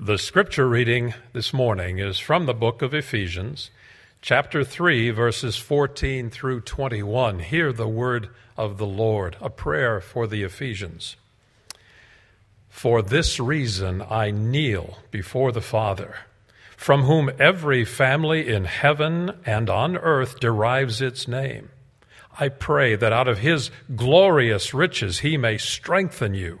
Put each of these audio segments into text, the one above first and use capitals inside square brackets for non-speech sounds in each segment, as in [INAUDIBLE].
The scripture reading this morning is from the book of Ephesians, chapter 3, verses 14 through 21. Hear the word of the Lord, a prayer for the Ephesians. For this reason I kneel before the Father, from whom every family in heaven and on earth derives its name. I pray that out of his glorious riches he may strengthen you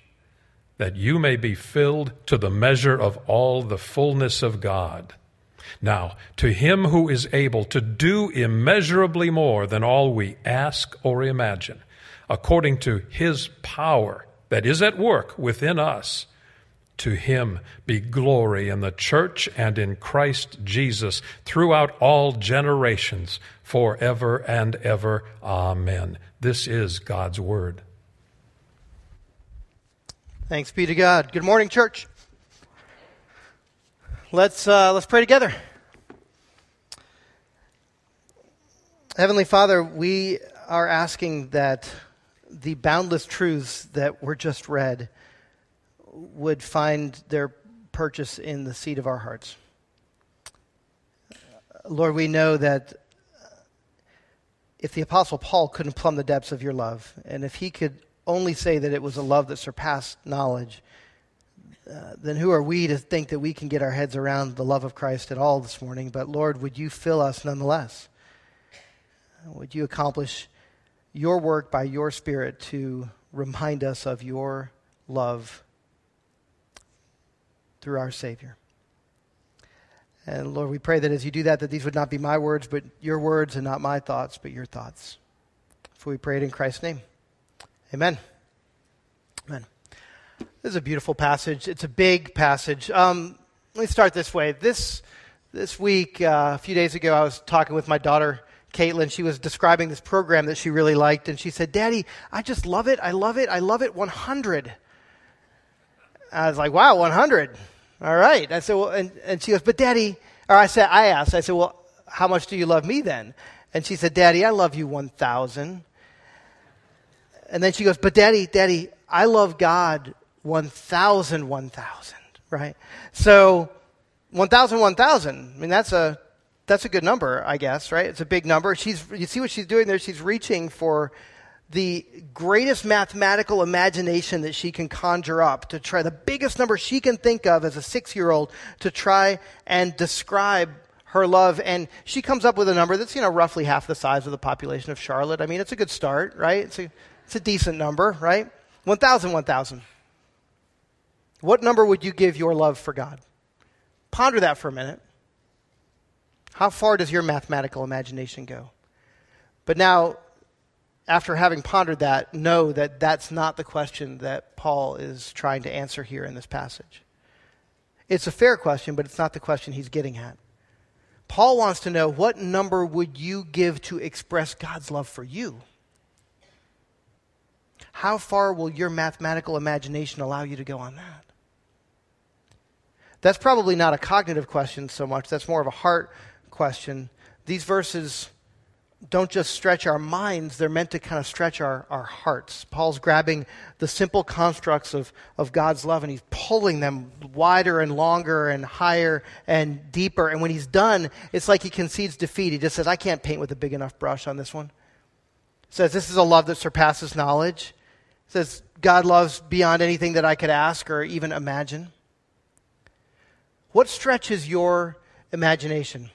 that you may be filled to the measure of all the fullness of God. Now, to him who is able to do immeasurably more than all we ask or imagine, according to his power that is at work within us, to him be glory in the church and in Christ Jesus throughout all generations, forever and ever. Amen. This is God's word. Thanks be to God. Good morning, church. Let's, uh, let's pray together. Heavenly Father, we are asking that the boundless truths that were just read would find their purchase in the seat of our hearts. Lord, we know that if the Apostle Paul couldn't plumb the depths of your love, and if he could only say that it was a love that surpassed knowledge, uh, then who are we to think that we can get our heads around the love of Christ at all this morning? But Lord, would you fill us nonetheless? Would you accomplish your work by your Spirit to remind us of your love through our Savior? And Lord, we pray that as you do that, that these would not be my words, but your words, and not my thoughts, but your thoughts. For we pray it in Christ's name. Amen. Amen. This is a beautiful passage. It's a big passage. Um, let me start this way. This, this week, uh, a few days ago, I was talking with my daughter, Caitlin. She was describing this program that she really liked, and she said, Daddy, I just love it. I love it. I love it 100. I was like, wow, 100. All right. I said, well, and, and she goes, but Daddy, or I said, I asked, I said, well, how much do you love me then? And she said, Daddy, I love you 1,000. And then she goes, But daddy, daddy, I love God 1,000, 1,000, right? So 1,000, 1,000. I mean, that's a, that's a good number, I guess, right? It's a big number. She's, you see what she's doing there? She's reaching for the greatest mathematical imagination that she can conjure up to try the biggest number she can think of as a six year old to try and describe her love. And she comes up with a number that's, you know, roughly half the size of the population of Charlotte. I mean, it's a good start, right? It's a, it's a decent number, right? 1,000, 1,000. What number would you give your love for God? Ponder that for a minute. How far does your mathematical imagination go? But now, after having pondered that, know that that's not the question that Paul is trying to answer here in this passage. It's a fair question, but it's not the question he's getting at. Paul wants to know what number would you give to express God's love for you? How far will your mathematical imagination allow you to go on that? That's probably not a cognitive question so much, that's more of a heart question. These verses don't just stretch our minds, they're meant to kind of stretch our, our hearts. Paul's grabbing the simple constructs of, of God's love and he's pulling them wider and longer and higher and deeper. And when he's done, it's like he concedes defeat. He just says, I can't paint with a big enough brush on this one. says, This is a love that surpasses knowledge says God loves beyond anything that I could ask or even imagine. What stretches your imagination?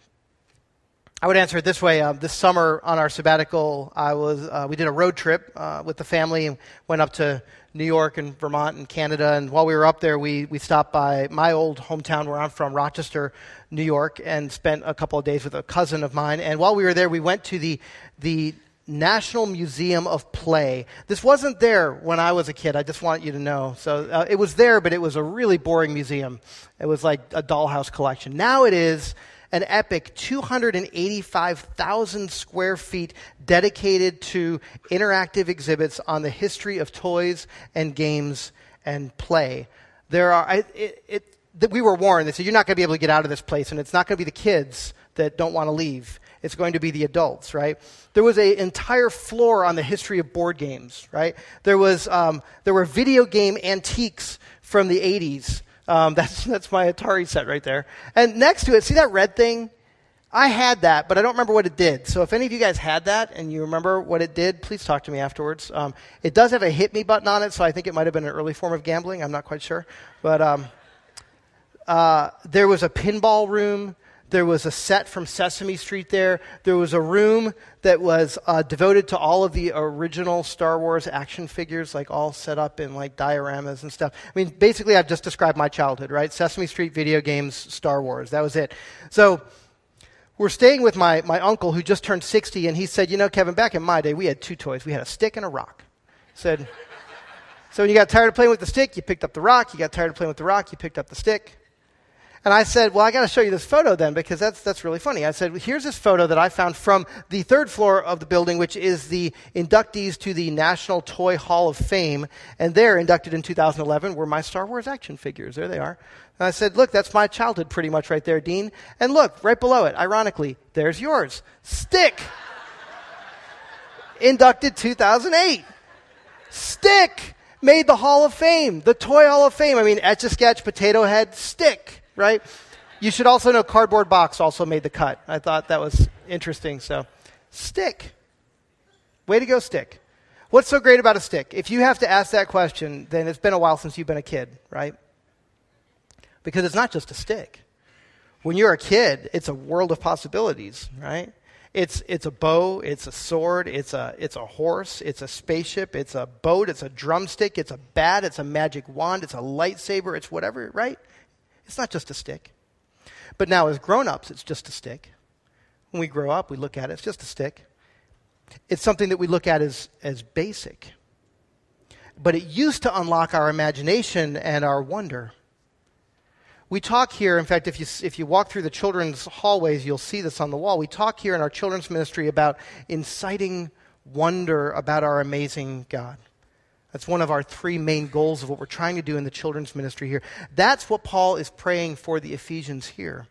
I would answer it this way. Uh, this summer on our sabbatical, I was, uh, we did a road trip uh, with the family and went up to New York and Vermont and Canada. And while we were up there, we, we stopped by my old hometown where I'm from, Rochester, New York, and spent a couple of days with a cousin of mine. And while we were there, we went to the, the National Museum of Play. This wasn't there when I was a kid. I just want you to know. So uh, it was there, but it was a really boring museum. It was like a dollhouse collection. Now it is an epic 285,000 square feet dedicated to interactive exhibits on the history of toys and games and play. There are, I, it, it, we were warned. They said, You're not going to be able to get out of this place, and it's not going to be the kids that don't want to leave. It's going to be the adults, right? There was an entire floor on the history of board games, right? There, was, um, there were video game antiques from the 80s um, [LAUGHS] that's, that's my Atari set right there. And next to it, see that red thing? I had that, but I don't remember what it did. So if any of you guys had that and you remember what it did, please talk to me afterwards. Um, it does have a hit me button on it, so I think it might have been an early form of gambling. I'm not quite sure. But um, uh, there was a pinball room. There was a set from Sesame Street there. There was a room that was uh, devoted to all of the original Star Wars action figures, like all set up in like dioramas and stuff. I mean, basically, I've just described my childhood, right? Sesame Street, video games, Star Wars. That was it. So we're staying with my, my uncle who just turned 60, and he said, You know, Kevin, back in my day, we had two toys. We had a stick and a rock. He said, [LAUGHS] So when you got tired of playing with the stick, you picked up the rock. You got tired of playing with the rock, you picked up the stick. And I said, Well, I got to show you this photo then because that's, that's really funny. I said, Here's this photo that I found from the third floor of the building, which is the inductees to the National Toy Hall of Fame. And they're inducted in 2011 were my Star Wars action figures. There they are. And I said, Look, that's my childhood pretty much right there, Dean. And look, right below it, ironically, there's yours. Stick! [LAUGHS] inducted 2008. Stick! Made the Hall of Fame, the Toy Hall of Fame. I mean, Etch a Sketch, Potato Head, Stick right? You should also know Cardboard Box also made the cut. I thought that was interesting. So, stick. Way to go, stick. What's so great about a stick? If you have to ask that question, then it's been a while since you've been a kid, right? Because it's not just a stick. When you're a kid, it's a world of possibilities, right? It's, it's a bow, it's a sword, it's a, it's a horse, it's a spaceship, it's a boat, it's a drumstick, it's a bat, it's a magic wand, it's a lightsaber, it's whatever, right? It's not just a stick. But now, as grown ups, it's just a stick. When we grow up, we look at it, it's just a stick. It's something that we look at as, as basic. But it used to unlock our imagination and our wonder. We talk here, in fact, if you, if you walk through the children's hallways, you'll see this on the wall. We talk here in our children's ministry about inciting wonder about our amazing God. That's one of our three main goals of what we're trying to do in the children's ministry here. That's what Paul is praying for the Ephesians here.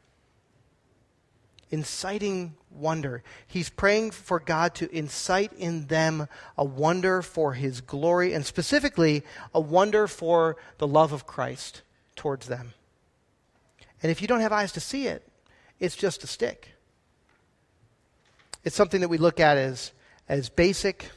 Inciting wonder. He's praying for God to incite in them a wonder for his glory, and specifically, a wonder for the love of Christ towards them. And if you don't have eyes to see it, it's just a stick. It's something that we look at as, as basic,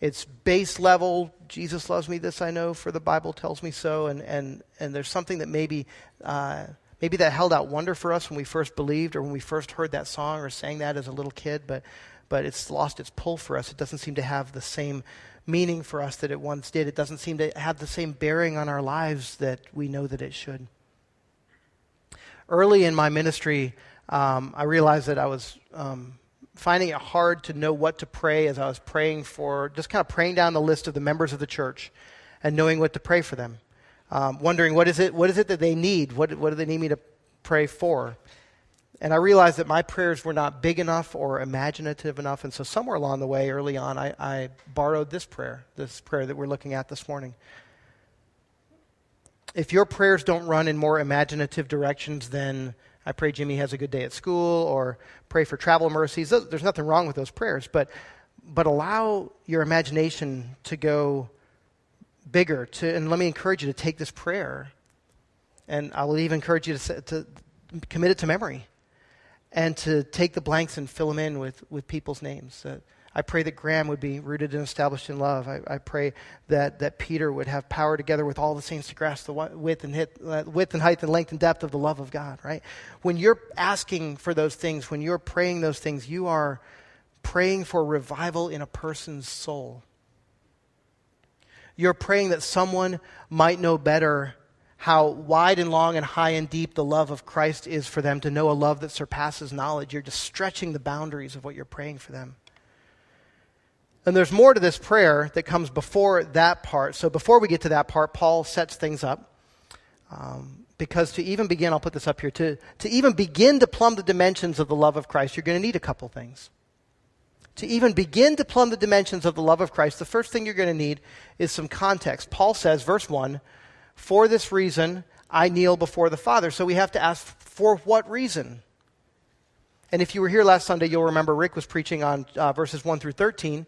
it's base level. Jesus loves me, this I know, for the Bible tells me so. And, and, and there's something that maybe, uh, maybe that held out wonder for us when we first believed or when we first heard that song or sang that as a little kid, but, but it's lost its pull for us. It doesn't seem to have the same meaning for us that it once did. It doesn't seem to have the same bearing on our lives that we know that it should. Early in my ministry, um, I realized that I was um, finding it hard to know what to pray as I was praying for, just kind of praying down the list of the members of the church and knowing what to pray for them. Um, wondering what is it, what is it that they need? What, what do they need me to pray for? And I realized that my prayers were not big enough or imaginative enough. And so, somewhere along the way, early on, I, I borrowed this prayer, this prayer that we're looking at this morning. If your prayers don't run in more imaginative directions than I pray Jimmy has a good day at school or pray for travel mercies. There's nothing wrong with those prayers, but, but allow your imagination to go bigger. To, and let me encourage you to take this prayer, and I will even encourage you to, to commit it to memory and to take the blanks and fill them in with, with people's names. Uh, I pray that Graham would be rooted and established in love. I, I, pray that, that Peter would have power together with all the saints to grasp the width and, hit, uh, width and height and length and depth of the love of God, right? When you're asking for those things, when you're praying those things, you are praying for revival in a person's soul. You're praying that someone might know better how wide and long and high and deep the love of Christ is for them to know a love that surpasses knowledge. You're just stretching the boundaries of what you're praying for them. And there's more to this prayer that comes before that part. So before we get to that part, Paul sets things up. Um, because to even begin, I'll put this up here, to, to even begin to plumb the dimensions of the love of Christ, you're going to need a couple things. To even begin to plumb the dimensions of the love of Christ, the first thing you're going to need is some context. Paul says, verse 1, For this reason I kneel before the Father. So we have to ask, for what reason? And if you were here last Sunday, you'll remember Rick was preaching on uh, verses 1 through 13.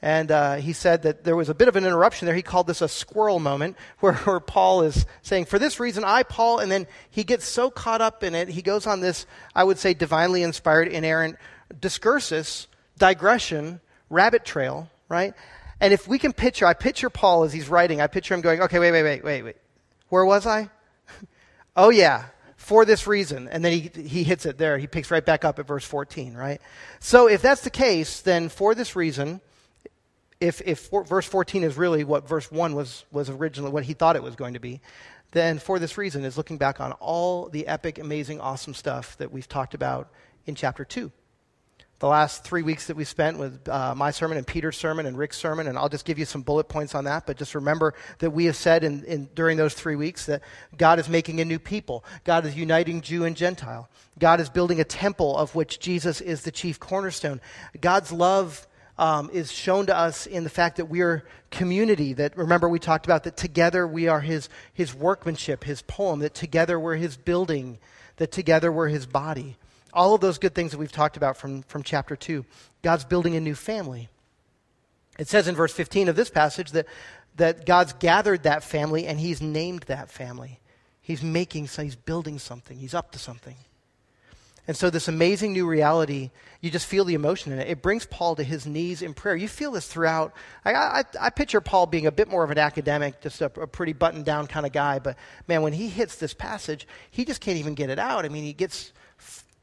And uh, he said that there was a bit of an interruption there. He called this a squirrel moment, [LAUGHS] where, where, Paul is saying, For this reason, I, Paul, and then he gets so caught up in it, he goes on this, I would say, divinely inspired, inerrant discursus, digression, rabbit trail, right? And if we can picture, I picture Paul as he's writing, I picture him going, Okay, wait, wait, wait, wait, wait. Where was I? [LAUGHS] oh, yeah, for this reason. And then he, he hits it there. He picks right back up at verse 14, right? So if that's the case, then for this reason, if, if for, verse 14 is really what verse 1 was, was originally, what he thought it was going to be, then for this reason is looking back on all the epic, amazing, awesome stuff that we've talked about in chapter 2. The last three weeks that we spent with uh, my sermon and Peter's sermon and Rick's sermon, and I'll just give you some bullet points on that. But just remember that we have said in, in, during those three weeks that God is making a new people. God is uniting Jew and Gentile. God is building a temple of which Jesus is the chief cornerstone. God's love um, is shown to us in the fact that we are community. That remember we talked about that together we are his his workmanship, his poem. That together we're his building. That together we're his body. All of those good things that we've talked about from, from chapter 2. God's building a new family. It says in verse 15 of this passage that, that God's gathered that family and he's named that family. He's making, something he's building something, he's up to something. And so, this amazing new reality, you just feel the emotion in it. It brings Paul to his knees in prayer. You feel this throughout. I, I, I picture Paul being a bit more of an academic, just a, a pretty buttoned down kind of guy. But man, when he hits this passage, he just can't even get it out. I mean, he gets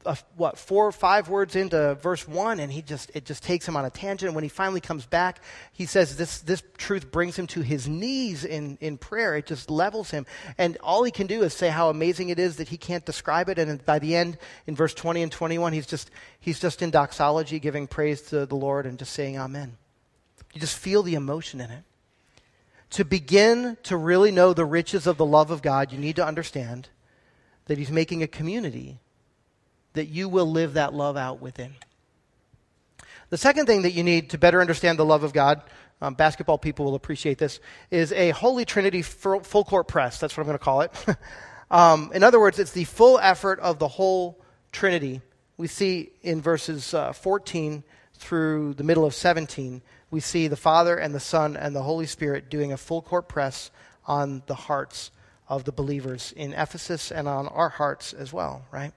uh, what four or five words into verse one, and he just it just takes him on a tangent. And when he finally comes back, he says this this truth brings him to his knees in in prayer. It just levels him, and all he can do is say how amazing it is that he can't describe it. And by the end, in verse twenty and twenty one, he's just he's just in doxology, giving praise to the Lord and just saying Amen. You just feel the emotion in it. To begin to really know the riches of the love of God, you need to understand that He's making a community that you will live that love out within. The second thing that you need to better understand the love of God, um, basketball people will appreciate this, is a Holy Trinity full court press. That's what I'm going to call it. [LAUGHS] um, in other words, it's the full effort of the whole Trinity. We see in verses uh, 14 through the middle of 17, we see the Father and the Son and the Holy Spirit doing a full court press on the hearts of the believers in Ephesus and on our hearts as well, right?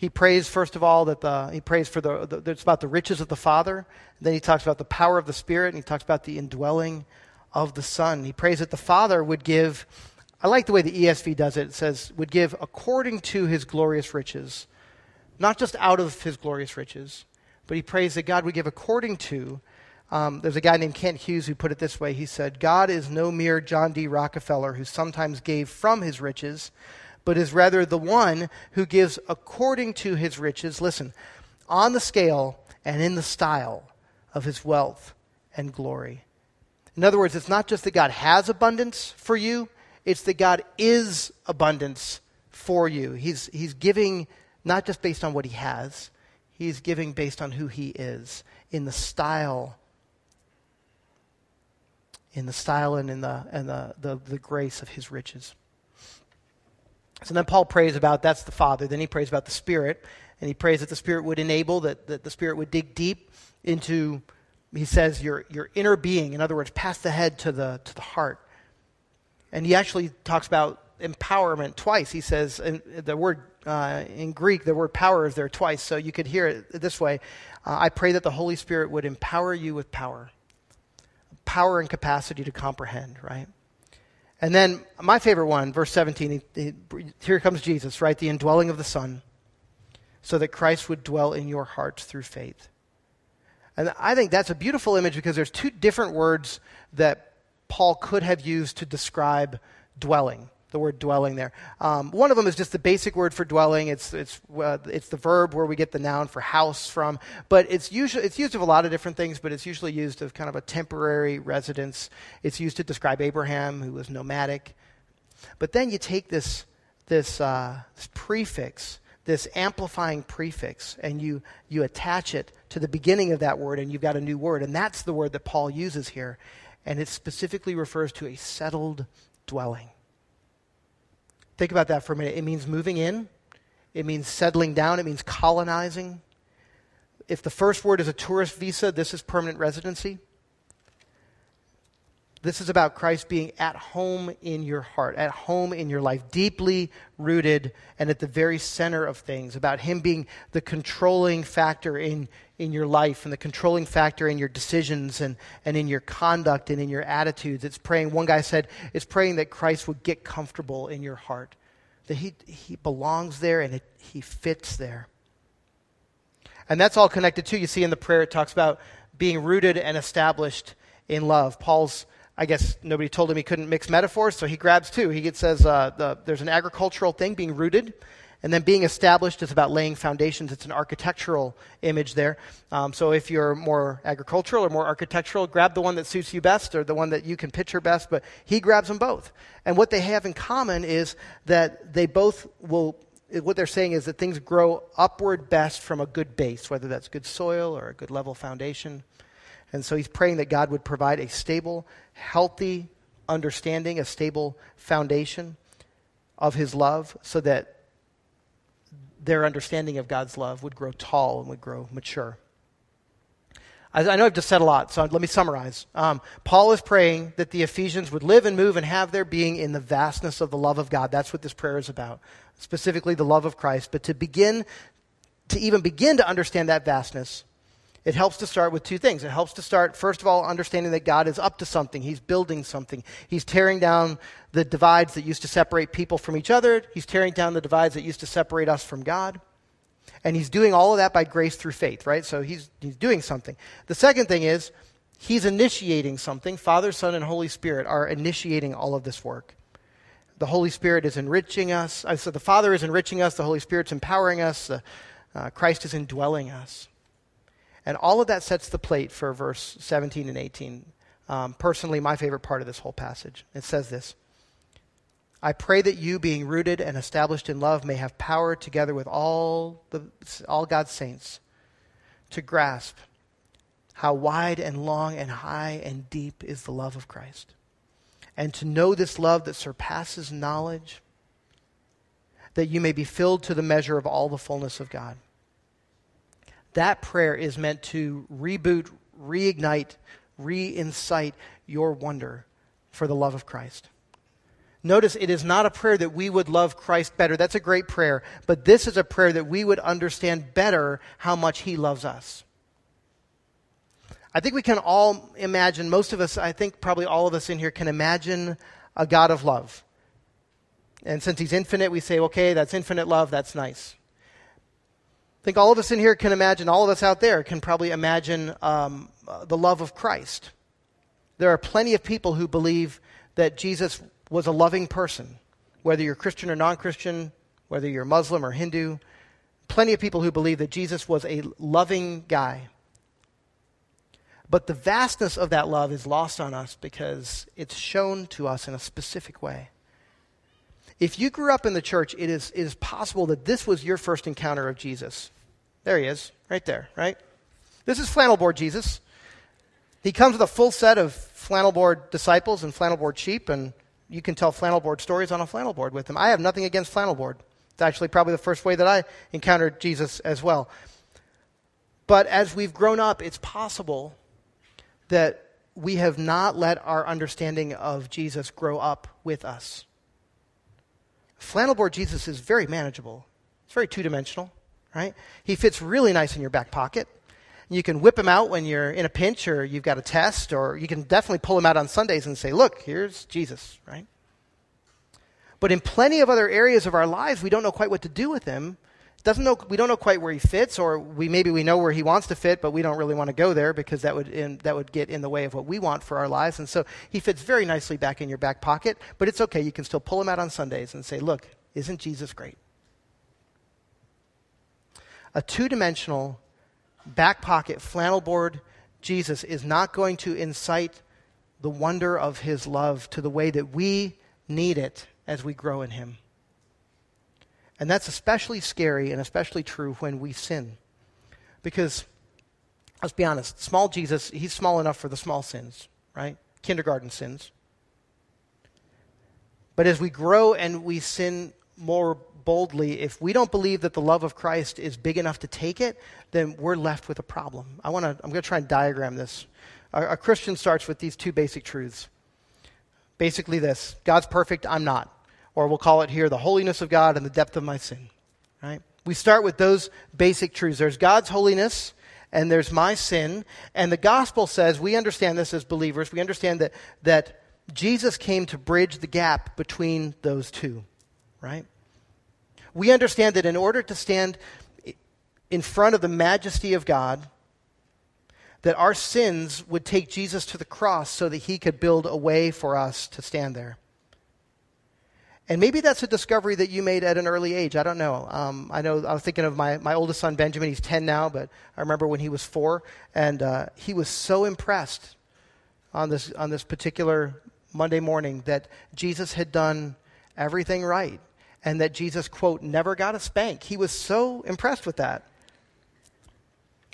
He prays first of all that the, he prays for the, the it's about the riches of the father. Then he talks about the power of the spirit and he talks about the indwelling of the son. He prays that the father would give i like the way the esv does it. It says would give according to his glorious riches not just out of his glorious riches but he prays that god would give according to um, there's a guy named kent hughes who put it this way. He said god is no mere john d. Rockefeller who sometimes gave from his riches but is rather the one who gives according to his riches, listen, on the scale and in the style of his wealth and glory. In other words, it's not just that God has abundance for you, it's that God is abundance for you. He's, he's giving not just based on what he has, he's giving based on who he is in the style in the style and in the and the, the, the grace of his riches. So then Paul prays about that's the Father. Then he prays about the Spirit, and he prays that the Spirit would enable, that, that the Spirit would dig deep into, he says, your, your inner being. In other words, past the head to the, to the heart. And he actually talks about empowerment twice. He says, the word uh, in Greek, the word power is there twice, so you could hear it this way uh, I pray that the Holy Spirit would empower you with power, power and capacity to comprehend, right? And then my favorite one, verse 17, he, he, here comes Jesus, right? The indwelling of the Son, so that Christ would dwell in your hearts through faith. And I think that's a beautiful image because there's two different words that Paul could have used to describe dwelling. The word dwelling there. Um, one of them is just the basic word for dwelling. It's, it's, uh, it's the verb where we get the noun for house from. But it's, usually, it's used of a lot of different things, but it's usually used of kind of a temporary residence. It's used to describe Abraham, who was nomadic. But then you take this, this, uh, this prefix, this amplifying prefix, and you, you attach it to the beginning of that word, and you've got a new word. And that's the word that Paul uses here. And it specifically refers to a settled dwelling. Think about that for a minute. It means moving in, it means settling down, it means colonizing. If the first word is a tourist visa, this is permanent residency. This is about Christ being at home in your heart, at home in your life, deeply rooted and at the very center of things, about Him being the controlling factor in, in your life and the controlling factor in your decisions and, and in your conduct and in your attitudes. It's praying, one guy said, it's praying that Christ would get comfortable in your heart, that He, he belongs there and it, He fits there. And that's all connected to, you see in the prayer, it talks about being rooted and established in love. Paul's I guess nobody told him he couldn't mix metaphors, so he grabs two. He says uh, the, there's an agricultural thing being rooted, and then being established is about laying foundations. It's an architectural image there. Um, so if you're more agricultural or more architectural, grab the one that suits you best or the one that you can picture best, but he grabs them both. And what they have in common is that they both will what they're saying is that things grow upward best from a good base, whether that's good soil or a good level foundation. And so he's praying that God would provide a stable, healthy understanding, a stable foundation of his love so that their understanding of God's love would grow tall and would grow mature. I, know I've just said a lot, so let me summarize. Um, Paul is praying that the Ephesians would live and move and have their being in the vastness of the love of God. That's what this prayer is about, specifically the love of Christ. But to begin, to even begin to understand that vastness, it helps to start with two things. It helps to start, first of all, understanding that God is up to something. He's building something. He's tearing down the divides that used to separate people from each other. He's tearing down the divides that used to separate us from God. And he's doing all of that by grace through faith, right? So he's, he's doing something. The second thing is, he's initiating something. Father, Son, and Holy Spirit are initiating all of this work. The Holy Spirit is enriching us. I said the Father is enriching us. The Holy Spirit's empowering us. Uh, Christ is indwelling us. And all of that sets the plate for verse 17 and 18. Um, personally, my favorite part of this whole passage. It says this I pray that you, being rooted and established in love, may have power together with all, the, all God's saints to grasp how wide and long and high and deep is the love of Christ. And to know this love that surpasses knowledge, that you may be filled to the measure of all the fullness of God. That prayer is meant to reboot, reignite, reincite your wonder for the love of Christ. Notice it is not a prayer that we would love Christ better. That's a great prayer. But this is a prayer that we would understand better how much He loves us. I think we can all imagine, most of us, I think probably all of us in here can imagine a God of love. And since He's infinite, we say, okay, that's infinite love, that's nice. I think all of us in here can imagine, all of us out there can probably imagine um, the love of Christ. There are plenty of people who believe that Jesus was a loving person, whether you're Christian or non Christian, whether you're Muslim or Hindu. Plenty of people who believe that Jesus was a loving guy. But the vastness of that love is lost on us because it's shown to us in a specific way. If you grew up in the church, it is, it is possible that this was your first encounter of Jesus. There he is, right there, right? This is flannel board Jesus. He comes with a full set of flannel board disciples and flannel board sheep, and you can tell flannel board stories on a flannel board with him. I have nothing against flannel board. It's actually probably the first way that I encountered Jesus as well. But as we've grown up, it's possible that we have not let our understanding of Jesus grow up with us. Flannel board Jesus is very manageable. It's very two dimensional, right? He fits really nice in your back pocket. You can whip him out when you're in a pinch or you've got a test, or you can definitely pull him out on Sundays and say, Look, here's Jesus, right? But in plenty of other areas of our lives, we don't know quite what to do with him. Doesn't know, we don't know quite where he fits, or we, maybe we know where he wants to fit, but we don't really want to go there because that would, in, that would get in the way of what we want for our lives. And so he fits very nicely back in your back pocket, but it's okay. You can still pull him out on Sundays and say, Look, isn't Jesus great? A two dimensional, back pocket, flannel board Jesus is not going to incite the wonder of his love to the way that we need it as we grow in him. And that's especially scary and especially true when we sin. Because, let's be honest, small Jesus, he's small enough for the small sins, right? Kindergarten sins. But as we grow and we sin more boldly, if we don't believe that the love of Christ is big enough to take it, then we're left with a problem. I want to I'm going to try and diagram this. A, a Christian starts with these two basic truths. Basically this, God's perfect, I'm not or we'll call it here the holiness of God and the depth of my sin. Right? We start with those basic truths. There's God's holiness and there's my sin. And the gospel says, we understand this as believers, we understand that, that Jesus came to bridge the gap between those two. Right? We understand that in order to stand in front of the majesty of God, that our sins would take Jesus to the cross so that he could build a way for us to stand there. And maybe that's a discovery that you made at an early age. I don't know. Um, I know I was thinking of my, my oldest son, Benjamin. He's 10 now, but I remember when he was four, and uh, he was so impressed on this, on this particular Monday morning that Jesus had done everything right and that Jesus, quote, never got a spank. He was so impressed with that.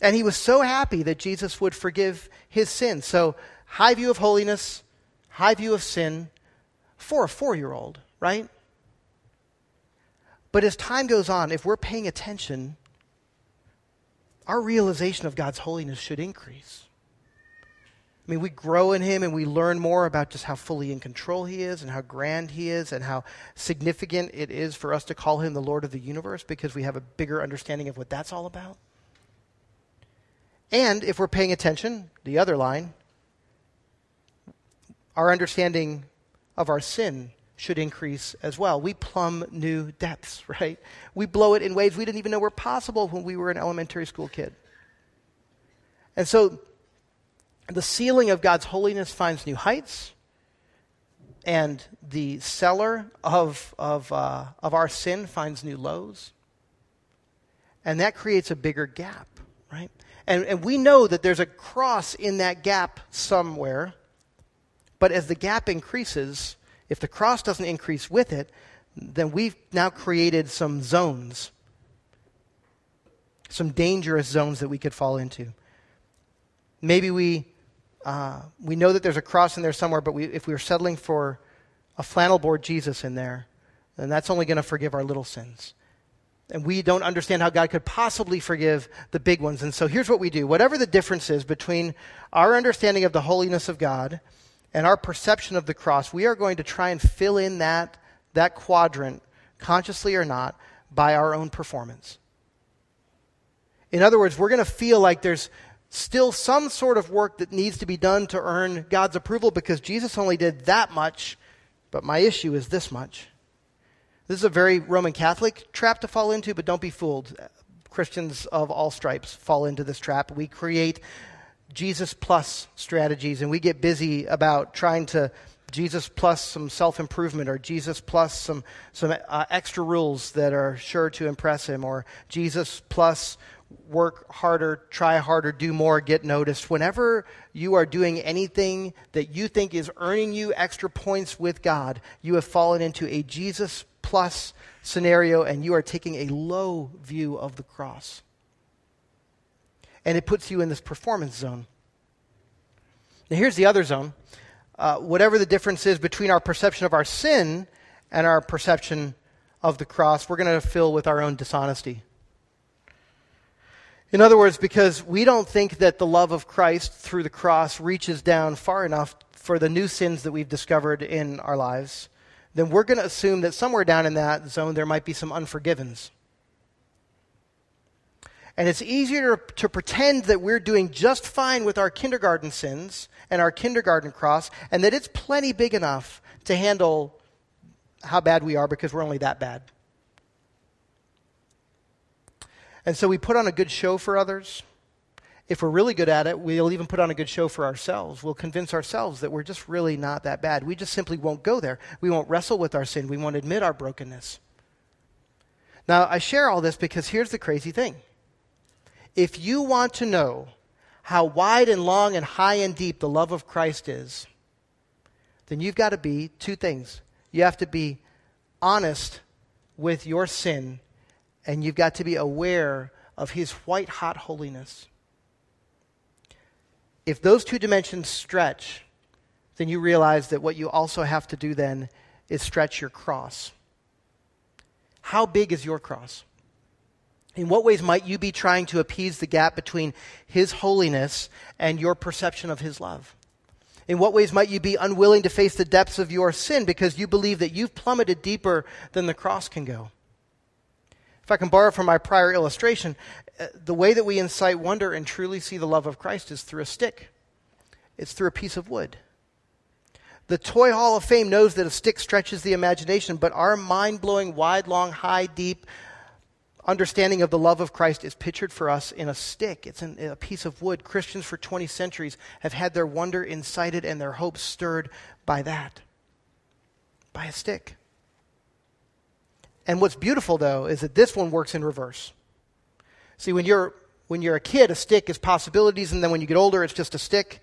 And he was so happy that Jesus would forgive his sin. So, high view of holiness, high view of sin for a four year old right? But as time goes on, if we're paying attention, our realization of God's holiness should increase. I mean, we grow in Him and we learn more about just how fully in control He is and how grand He is and how significant it is for us to call Him the Lord of the universe because we have a bigger understanding of what that's all about. And if we're paying attention, the other line, our understanding of our sin should increase as well. We plumb new depths, [LAUGHS] right? We blow it in ways we didn't even know were possible when we were an elementary school kid. And so the ceiling of God's holiness finds new heights, and the cellar of, of, uh, of our sin finds new lows. And that creates a bigger gap, right? And, and we know that there's a cross in that gap somewhere, but as the gap increases, if the cross doesn't increase with it, then we've now created some zones, some dangerous zones that we could fall into. Maybe we, uh, we know that there's a cross in there somewhere, but we, if we are settling for a flannel board Jesus in there, then that's only going to forgive our little sins. And we don't understand how God could possibly forgive the big ones. And so here's what we do whatever the difference is between our understanding of the holiness of God and our perception of the cross, we are going to try and fill in that, that quadrant, consciously or not, by our own performance. In other words, we're going to feel like there's still some sort of work that needs to be done to earn God's approval because Jesus only did that much, but my issue is this much. This is a very Roman Catholic trap to fall into, but don't be fooled. Christians of all stripes fall into this trap. We create Jesus plus strategies, and we get busy about trying to Jesus plus some self improvement, or Jesus plus some, some uh, extra rules that are sure to impress him, or Jesus plus work harder, try harder, do more, get noticed. Whenever you are doing anything that you think is earning you extra points with God, you have fallen into a Jesus plus scenario and you are taking a low view of the cross and it puts you in this performance zone. Now, here's the other zone. Uh, whatever the difference is between our perception of our sin and our perception of the cross, we're going to fill with our own dishonesty. In other words, because we don't think that the love of Christ through the cross reaches down far enough for the new sins that we've discovered in our lives, then we're going to assume that somewhere down in that zone there might be some unforgivens. And it's easier to, pretend that we're doing just fine with our kindergarten sins and our kindergarten cross, and that it's plenty big enough to handle how bad we are because we're only that bad. And so we put on a good show for others. If we're really good at it, we'll even put on a good show for ourselves. We'll convince ourselves that we're just really not that bad. We just simply won't go there. We won't wrestle with our sin. We won't admit our brokenness. Now, I share all this because here's the crazy thing. If you want to know how wide and long and high and deep the love of Christ is, then you've got to be two things. You have to be honest with your sin, and you've got to be aware of his white hot holiness. If those two dimensions stretch, then you realize that what you also have to do then is stretch your cross. How big is your cross? In what ways might you be trying to appease the gap between His holiness and your perception of His love? In what ways might you be unwilling to face the depths of your sin because you believe that you've plummeted deeper than the cross can go? If I can borrow from my prior illustration, uh, the way that we incite wonder and truly see the love of Christ is through a stick, it's through a piece of wood. The Toy Hall of Fame knows that a stick stretches the imagination, but our mind blowing, wide, long, high, deep understanding of the love of Christ is pictured for us in a stick. It's in a piece of wood. Christians for 20 centuries have had their wonder incited and their hopes stirred by that, by a stick. And what's beautiful, though, is that this one works in reverse. See, when you're, when you're a kid, a stick is possibilities, and then when you get older, it's just a stick.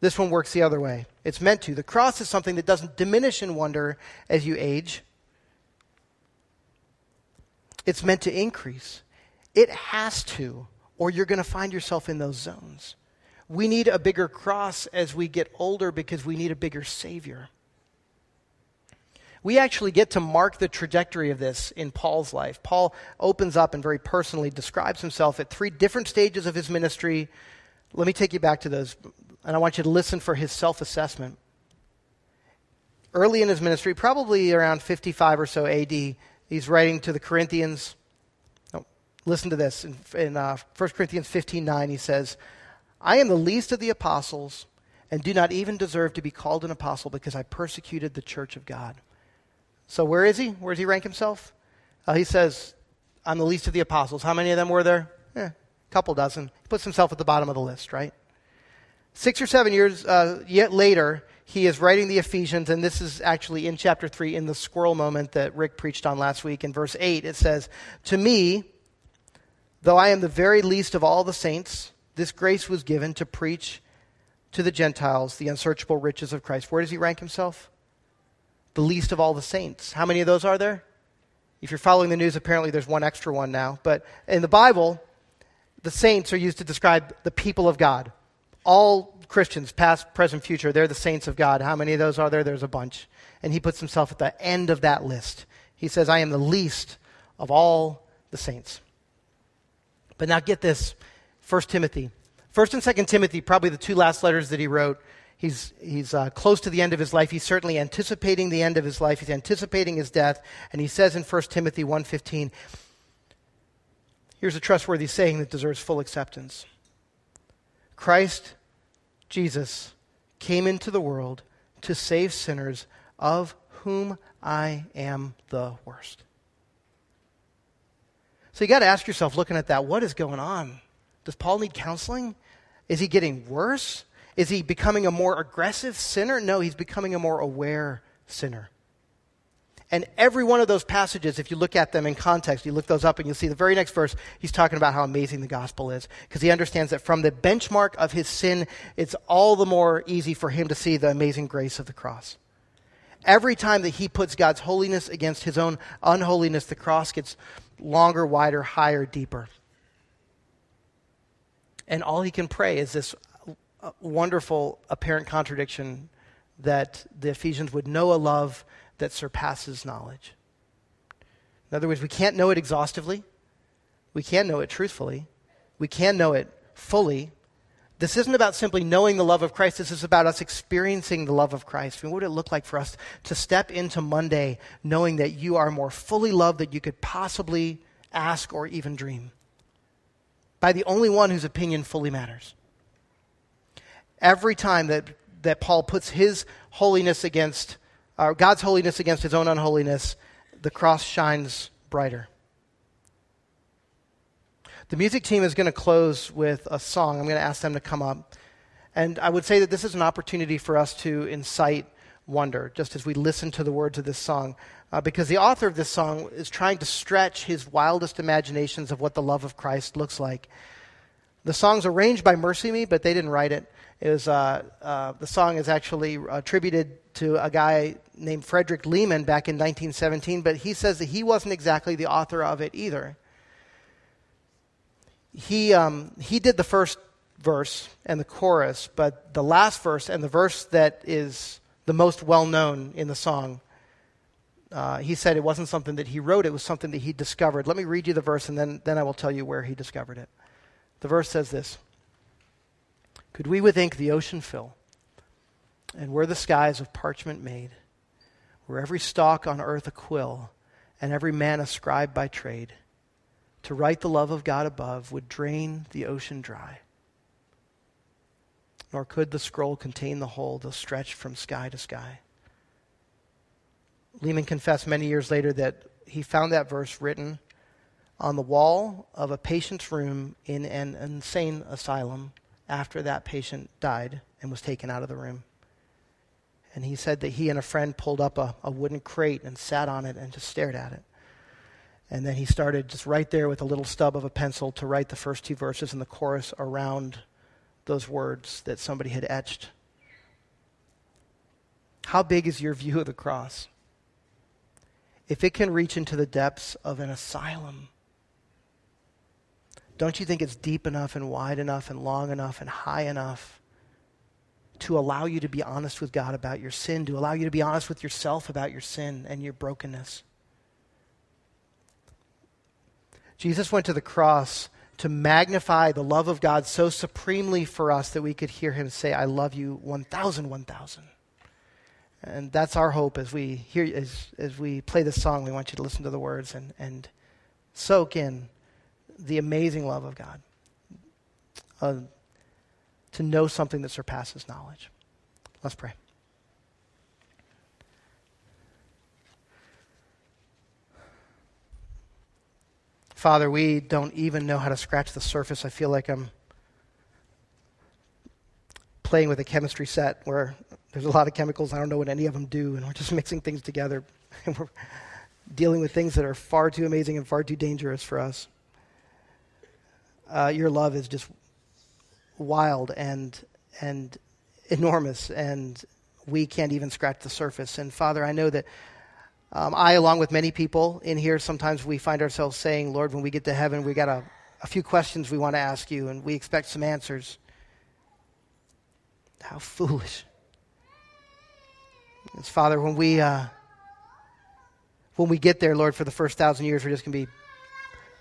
This one works the other way. It's meant to. The cross is something that doesn't diminish in wonder as you age, it's meant to increase. It has to, or you're going to find yourself in those zones. We need a bigger cross as we get older because we need a bigger Savior. We actually get to mark the trajectory of this in Paul's life. Paul opens up and very personally describes himself at three different stages of his ministry. Let me take you back to those and I want you to listen for his self assessment. Early in his ministry, probably around 55 or so AD, he's writing to the Corinthians. Oh, listen to this. In, in uh, 1 Corinthians 15 9, he says, I am the least of the apostles and do not even deserve to be called an apostle because I persecuted the church of God. So, where is he? Where does he rank himself? Uh, he says, I'm the least of the apostles. How many of them were there? Eh, a couple dozen. He puts himself at the bottom of the list, right? Six or seven years uh, yet later, he is writing the Ephesians, and this is actually in chapter 3 in the squirrel moment that Rick preached on last week. In verse 8, it says, To me, though I am the very least of all the saints, this grace was given to preach to the Gentiles the unsearchable riches of Christ. Where does he rank himself? The least of all the saints. How many of those are there? If you're following the news, apparently there's one extra one now. But in the Bible, the saints are used to describe the people of God all Christians, past, present, future, they're the saints of God. How many of those are there? There's a bunch. And he puts himself at the end of that list. He says, I am the least of all the saints. But now get this 1 Timothy. 1st and 2nd Timothy, probably the two last letters that he wrote. He's, he's uh, close to the end of his life. He's certainly anticipating the end of his life. He's anticipating his death. And he says in 1 Timothy 1.15, here's a trustworthy saying that deserves full acceptance. Christ Jesus came into the world to save sinners, of whom I am the worst. So you got to ask yourself, looking at that, what is going on? Does Paul need counseling? Is he getting worse? Is he becoming a more aggressive sinner? No, he's becoming a more aware sinner. And every one of those passages, if you look at them in context, you look those up and you'll see the very next verse, he's talking about how amazing the gospel is. Because he understands that from the benchmark of his sin, it's all the more easy for him to see the amazing grace of the cross. Every time that he puts God's holiness against his own unholiness, the cross gets longer, wider, higher, deeper. And all he can pray is this uh, wonderful apparent contradiction that the Ephesians would know a love that surpasses knowledge. In other words, we can't know it exhaustively, we can know it truthfully, we can know it fully. This isn't about simply knowing the love of Christ. This is about us experiencing the love of Christ. I mean, what would it look like for us to step into Monday knowing that you are more fully loved than you could possibly ask or even dream? By the only one whose opinion fully matters. Every time that, that Paul puts his holiness against uh, God's holiness against his own unholiness, the cross shines brighter. The music team is going to close with a song. I'm going to ask them to come up. And I would say that this is an opportunity for us to incite wonder, just as we listen to the words of this song, uh, because the author of this song is trying to stretch his wildest imaginations of what the love of Christ looks like. The song's arranged by MercyMe, but they didn't write it. it was, uh, uh, the song is actually attributed to a guy named Frederick Lehman back in 1917, but he says that he wasn't exactly the author of it either. He, um, he did the first verse and the chorus, but the last verse and the verse that is the most well known in the song, uh, he said it wasn't something that he wrote, it was something that he discovered. Let me read you the verse and then, then I will tell you where he discovered it. The verse says this Could we with ink the ocean fill, and were the skies of parchment made, were every stalk on earth a quill, and every man a scribe by trade, to write the love of God above would drain the ocean dry. Nor could the scroll contain the whole, though stretched from sky to sky. Lehman confessed many years later that he found that verse written on the wall of a patient's room in an insane asylum after that patient died and was taken out of the room. And he said that he and a friend pulled up a, a wooden crate and sat on it and just stared at it. And then he started just right there with a little stub of a pencil to write the first two verses and the chorus around those words that somebody had etched. How big is your view of the cross? If it can reach into the depths of an asylum, don't you think it's deep enough and wide enough and long enough and high enough to allow you to be honest with God about your sin, to allow you to be honest with yourself about your sin and your brokenness? Jesus went to the cross to magnify the love of God so supremely for us that we could hear him say, I love you 1,000, 1,000. And that's our hope as we hear as, as we play this song. We want you to listen to the words and, and soak in the amazing love of God, uh, to know something that surpasses knowledge. Let's pray. Father, we don't even know how to scratch the surface. I feel like I'm playing with a chemistry set where there's a lot of chemicals. I don't know what any of them do, and we're just [LAUGHS] mixing things together. [LAUGHS] And we're dealing with things that are far too amazing and far too dangerous for us uh, your love is just wild and and enormous, and we can't even scratch the surface. And Father, I know that um, I, along with many people in here, sometimes we find ourselves saying, Lord, when we get to heaven, we got a, a few questions we want to ask you, and we expect some answers. How foolish. It's Father, when we uh, when we get there, Lord, for the first thousand years, we're just going to be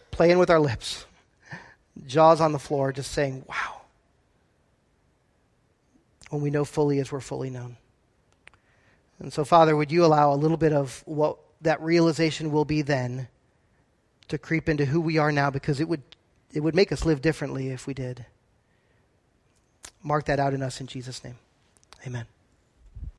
playing with our lips [LAUGHS] jaws on the floor, just saying, wow. When we know fully as we're fully known. And so, Father, would you allow a little bit of what that realization will be then to creep into who we are now because it would, it would make us live differently if we did. Mark that out in us in Jesus' name. Amen.